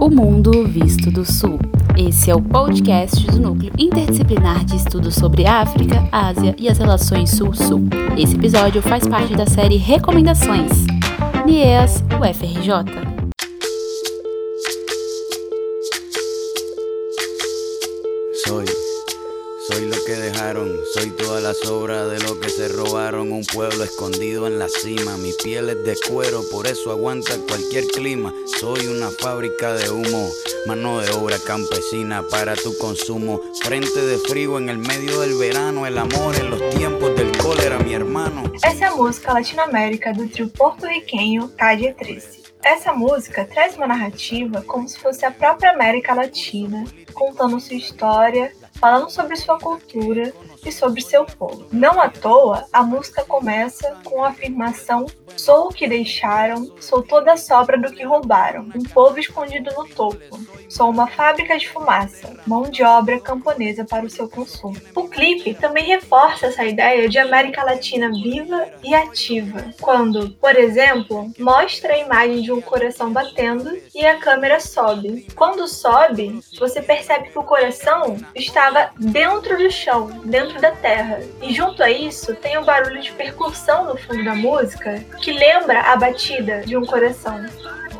O Mundo Visto do Sul. Esse é o podcast do Núcleo Interdisciplinar de Estudos sobre África, Ásia e as Relações Sul-Sul. Esse episódio faz parte da série Recomendações. NIEAS UFRJ. Toda la sobra de lo que se robaron. Un pueblo escondido en la cima. Mi piel es de cuero, por eso aguanta cualquier clima. Soy una fábrica de humo. Mano de obra campesina para tu consumo. Frente de frío en el medio del verano. El amor en los tiempos del cólera, mi hermano. Essa é a música latino-américa do trio porto-riquenho Calle 13. Essa música traz uma narrativa como se fosse a própria América Latina, contando sua história falando sobre sua cultura e sobre seu povo. Não à toa, a música começa com a afirmação: Sou o que deixaram, sou toda a sobra do que roubaram, um povo escondido no topo. Sou uma fábrica de fumaça, mão de obra camponesa para o seu consumo. O clipe também reforça essa ideia de América Latina viva e ativa, quando, por exemplo, mostra a imagem de um coração batendo e a câmera sobe. Quando sobe, você percebe que o coração estava dentro do chão, dentro da terra. E junto a isso, tem um barulho de percussão no fundo da música que lembra a batida de um coração.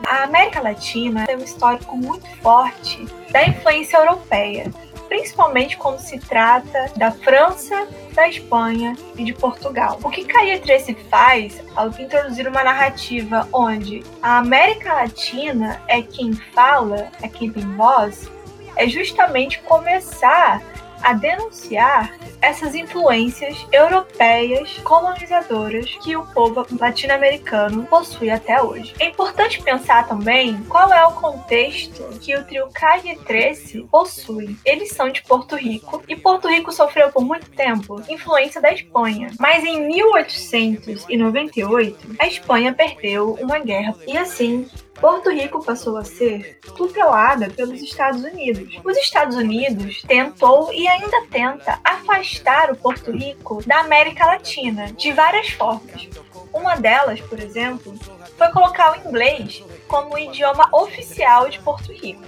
A América Latina tem um histórico muito forte da influência europeia, principalmente quando se trata da França, da Espanha e de Portugal. O que Caia Tracy faz ao introduzir uma narrativa onde a América Latina é quem fala, é quem tem voz, é justamente começar a denunciar essas influências europeias colonizadoras que o povo latino-americano possui até hoje. É importante pensar também qual é o contexto que o trio Calle 13 possui. Eles são de Porto Rico e Porto Rico sofreu por muito tempo influência da Espanha, mas em 1898 a Espanha perdeu uma guerra e assim Porto Rico passou a ser tutelada pelos Estados Unidos. Os Estados Unidos tentou e ainda tenta afastar o Porto Rico da América Latina de várias formas. Uma delas, por exemplo, foi colocar o inglês como o idioma oficial de Porto Rico,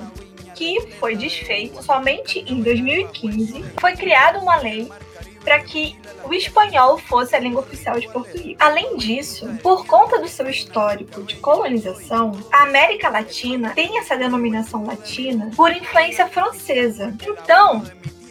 que foi desfeito somente em 2015. Foi criada uma lei para que o espanhol fosse a língua oficial de Rico. Além disso, por conta do seu histórico de colonização, a América Latina tem essa denominação latina por influência francesa. Então,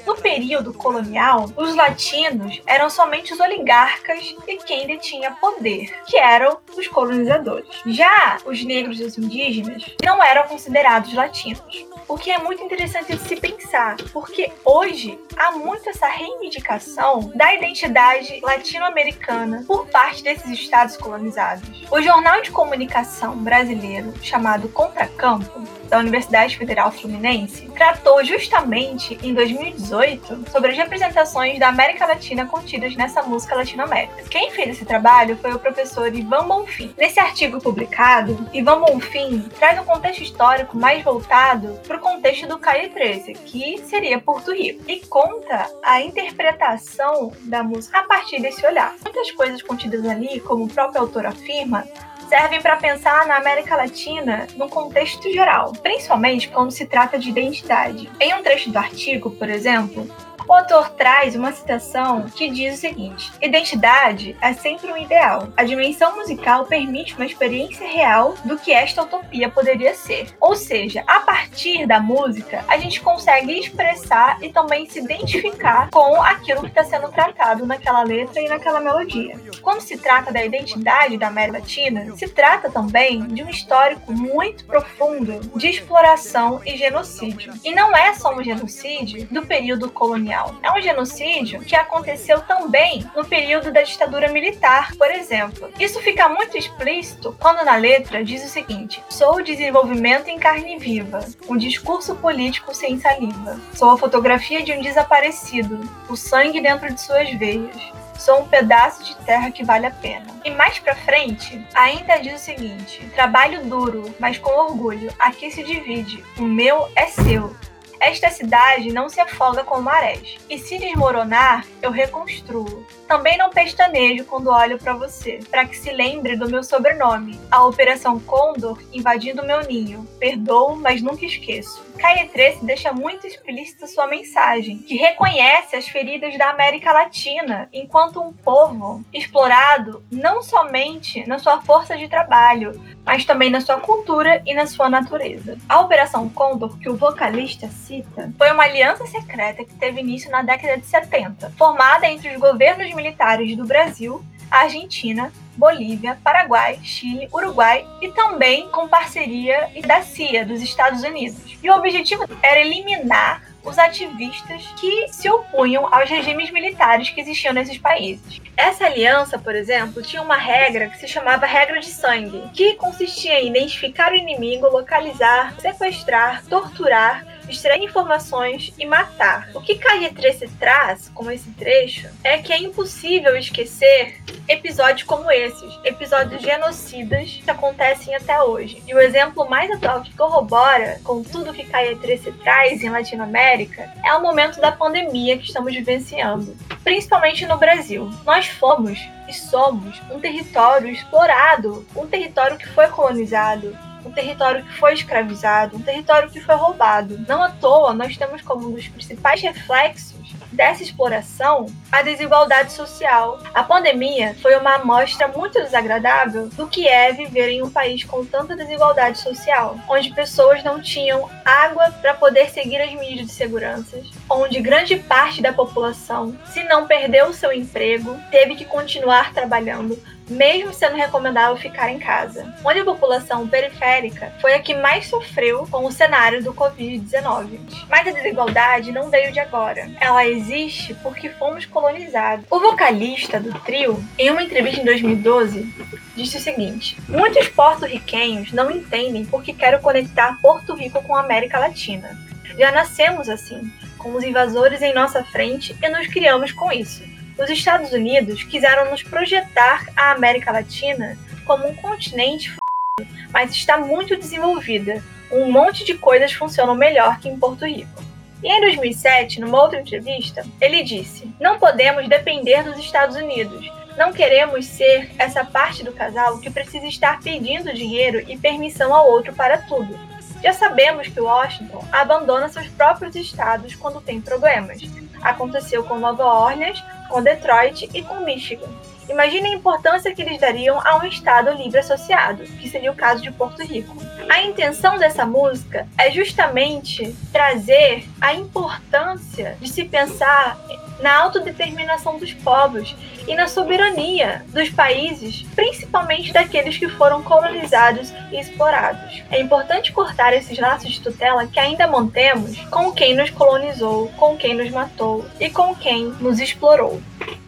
no período colonial, os latinos eram somente os oligarcas e quem detinha poder, que eram os colonizadores. Já os negros e os indígenas não eram considerados latinos. O que é muito interessante de se pensar, porque hoje há muito essa reivindicação da identidade latino-americana por parte desses estados colonizados. O jornal de comunicação brasileiro chamado Contracampo da Universidade Federal Fluminense, tratou justamente em 2018 sobre as representações da América Latina contidas nessa música latino-américa. Quem fez esse trabalho foi o professor Ivan Bonfim. Nesse artigo publicado, Ivan Bonfim traz um contexto histórico mais voltado para o contexto do Caio 13, que seria Porto Rico, e conta a interpretação da música a partir desse olhar. Muitas coisas contidas ali, como o próprio autor afirma, servem para pensar na América Latina no contexto geral, principalmente quando se trata de identidade. Em um trecho do artigo, por exemplo, o autor traz uma citação que diz o seguinte: Identidade é sempre um ideal. A dimensão musical permite uma experiência real do que esta utopia poderia ser. Ou seja, a partir da música, a gente consegue expressar e também se identificar com aquilo que está sendo tratado naquela letra e naquela melodia. Quando se trata da identidade da América Latina, se trata também de um histórico muito profundo de exploração e genocídio. E não é só um genocídio do período colonial É um genocídio que aconteceu também no período da ditadura militar, por exemplo. Isso fica muito explícito quando na letra diz o seguinte: Sou o desenvolvimento em carne viva, um discurso político sem saliva. Sou a fotografia de um desaparecido, o sangue dentro de suas veias. Sou um pedaço de terra que vale a pena. E mais pra frente, ainda diz o seguinte: trabalho duro, mas com orgulho. Aqui se divide. O meu é seu. Esta cidade não se afoga com marés, e se desmoronar, eu reconstruo. Também não pestanejo quando olho para você, para que se lembre do meu sobrenome. A Operação Condor invadindo meu ninho. Perdoo, mas nunca esqueço. Caia 13 deixa muito explícita sua mensagem, que reconhece as feridas da América Latina enquanto um povo explorado não somente na sua força de trabalho, mas também na sua cultura e na sua natureza. A Operação Condor, que o vocalista cita, foi uma aliança secreta que teve início na década de 70, formada entre os governos militares do Brasil, Argentina, Bolívia, Paraguai, Chile, Uruguai e também com parceria da CIA dos Estados Unidos. E o objetivo era eliminar os ativistas que se opunham aos regimes militares que existiam nesses países. Essa aliança, por exemplo, tinha uma regra que se chamava regra de sangue, que consistia em identificar o inimigo, localizar, sequestrar, torturar extrair informações e matar. O que Caietrece traz, como esse trecho, é que é impossível esquecer episódios como esses, episódios genocidas que acontecem até hoje. E o exemplo mais atual que corrobora com tudo que Caietrece traz em Latinoamérica é o momento da pandemia que estamos vivenciando, principalmente no Brasil. Nós fomos e somos um território explorado, um território que foi colonizado, um território que foi escravizado, um território que foi roubado. Não à toa, nós temos como um dos principais reflexos dessa exploração a desigualdade social. A pandemia foi uma amostra muito desagradável do que é viver em um país com tanta desigualdade social, onde pessoas não tinham água para poder seguir as medidas de segurança, onde grande parte da população, se não perdeu o seu emprego, teve que continuar trabalhando mesmo sendo recomendável ficar em casa, onde a população periférica foi a que mais sofreu com o cenário do Covid-19. Mas a desigualdade não veio de agora. Ela existe porque fomos colonizados. O vocalista do trio, em uma entrevista em 2012, disse o seguinte: Muitos porto-riquenhos não entendem porque quero conectar Porto Rico com a América Latina. Já nascemos assim, com os invasores em nossa frente e nos criamos com isso. Os Estados Unidos quiseram nos projetar a América Latina como um continente f... mas está muito desenvolvida. Um monte de coisas funcionam melhor que em Porto Rico. E em 2007, numa outra entrevista, ele disse: Não podemos depender dos Estados Unidos. Não queremos ser essa parte do casal que precisa estar pedindo dinheiro e permissão ao outro para tudo. Já sabemos que Washington abandona seus próprios estados quando tem problemas. Aconteceu com Nova Orleans, com Detroit e com Michigan. Imagine a importância que eles dariam a um Estado livre associado, que seria o caso de Porto Rico. A intenção dessa música é justamente trazer a importância de se pensar na autodeterminação dos povos e na soberania dos países, principalmente daqueles que foram colonizados e explorados. É importante cortar esses laços de tutela que ainda mantemos com quem nos colonizou, com quem nos matou e com quem nos explorou.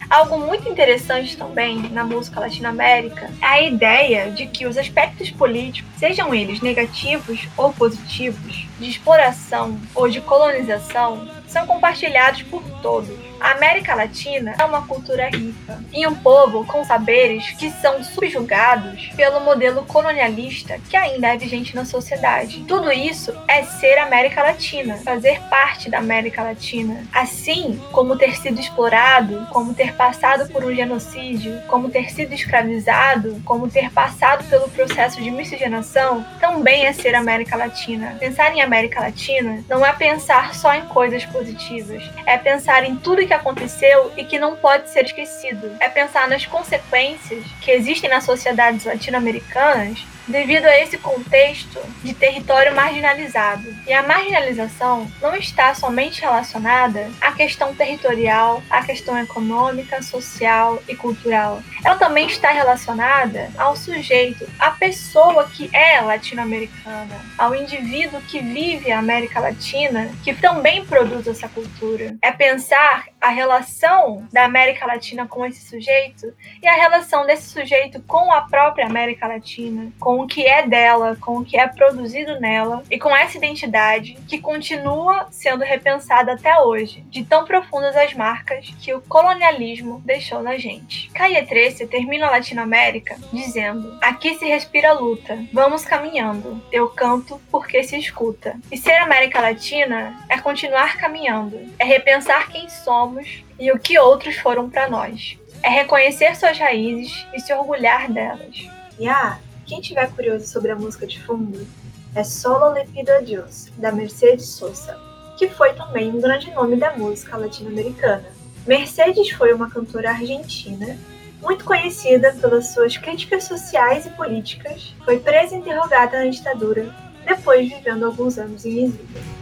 Algo muito interessante também na música latino-américa é a ideia de que os aspectos políticos, sejam eles negativos ou positivos, de exploração ou de colonização, são compartilhados por todos. A América Latina é uma cultura rica e um povo com saberes que são subjugados pelo modelo colonialista que ainda é vigente na sociedade. Tudo isso é ser América Latina, fazer parte da América Latina. Assim como ter sido explorado, como ter passado por um genocídio, como ter sido escravizado, como ter passado pelo processo de miscigenação, também é ser América Latina. Pensar em América Latina não é pensar só em coisas positivas, é pensar em tudo que aconteceu e que não pode ser esquecido. É pensar nas consequências que existem nas sociedades latino-americanas devido a esse contexto de território marginalizado. E a marginalização não está somente relacionada à questão territorial, à questão econômica, social e cultural. Ela também está relacionada ao sujeito, à pessoa que é latino-americana, ao indivíduo que vive a América Latina, que também produz essa cultura. É pensar a relação da América Latina com esse sujeito e a relação desse sujeito com a própria América Latina, com o que é dela, com o que é produzido nela e com essa identidade que continua sendo repensada até hoje, de tão profundas as marcas que o colonialismo deixou na gente. Caia 13 termina a Latinoamérica dizendo: Aqui se respira luta, vamos caminhando. Eu canto porque se escuta. E ser América Latina é continuar caminhando, é repensar quem somos e o que outros foram para nós. é reconhecer suas raízes e se orgulhar delas. E ah, quem tiver curioso sobre a música de fundo, é Solo Le Pido Dios, da Mercedes Sosa, que foi também um grande nome da música latino-americana. Mercedes foi uma cantora argentina muito conhecida pelas suas críticas sociais e políticas, foi presa e interrogada na ditadura, depois vivendo alguns anos em exílio.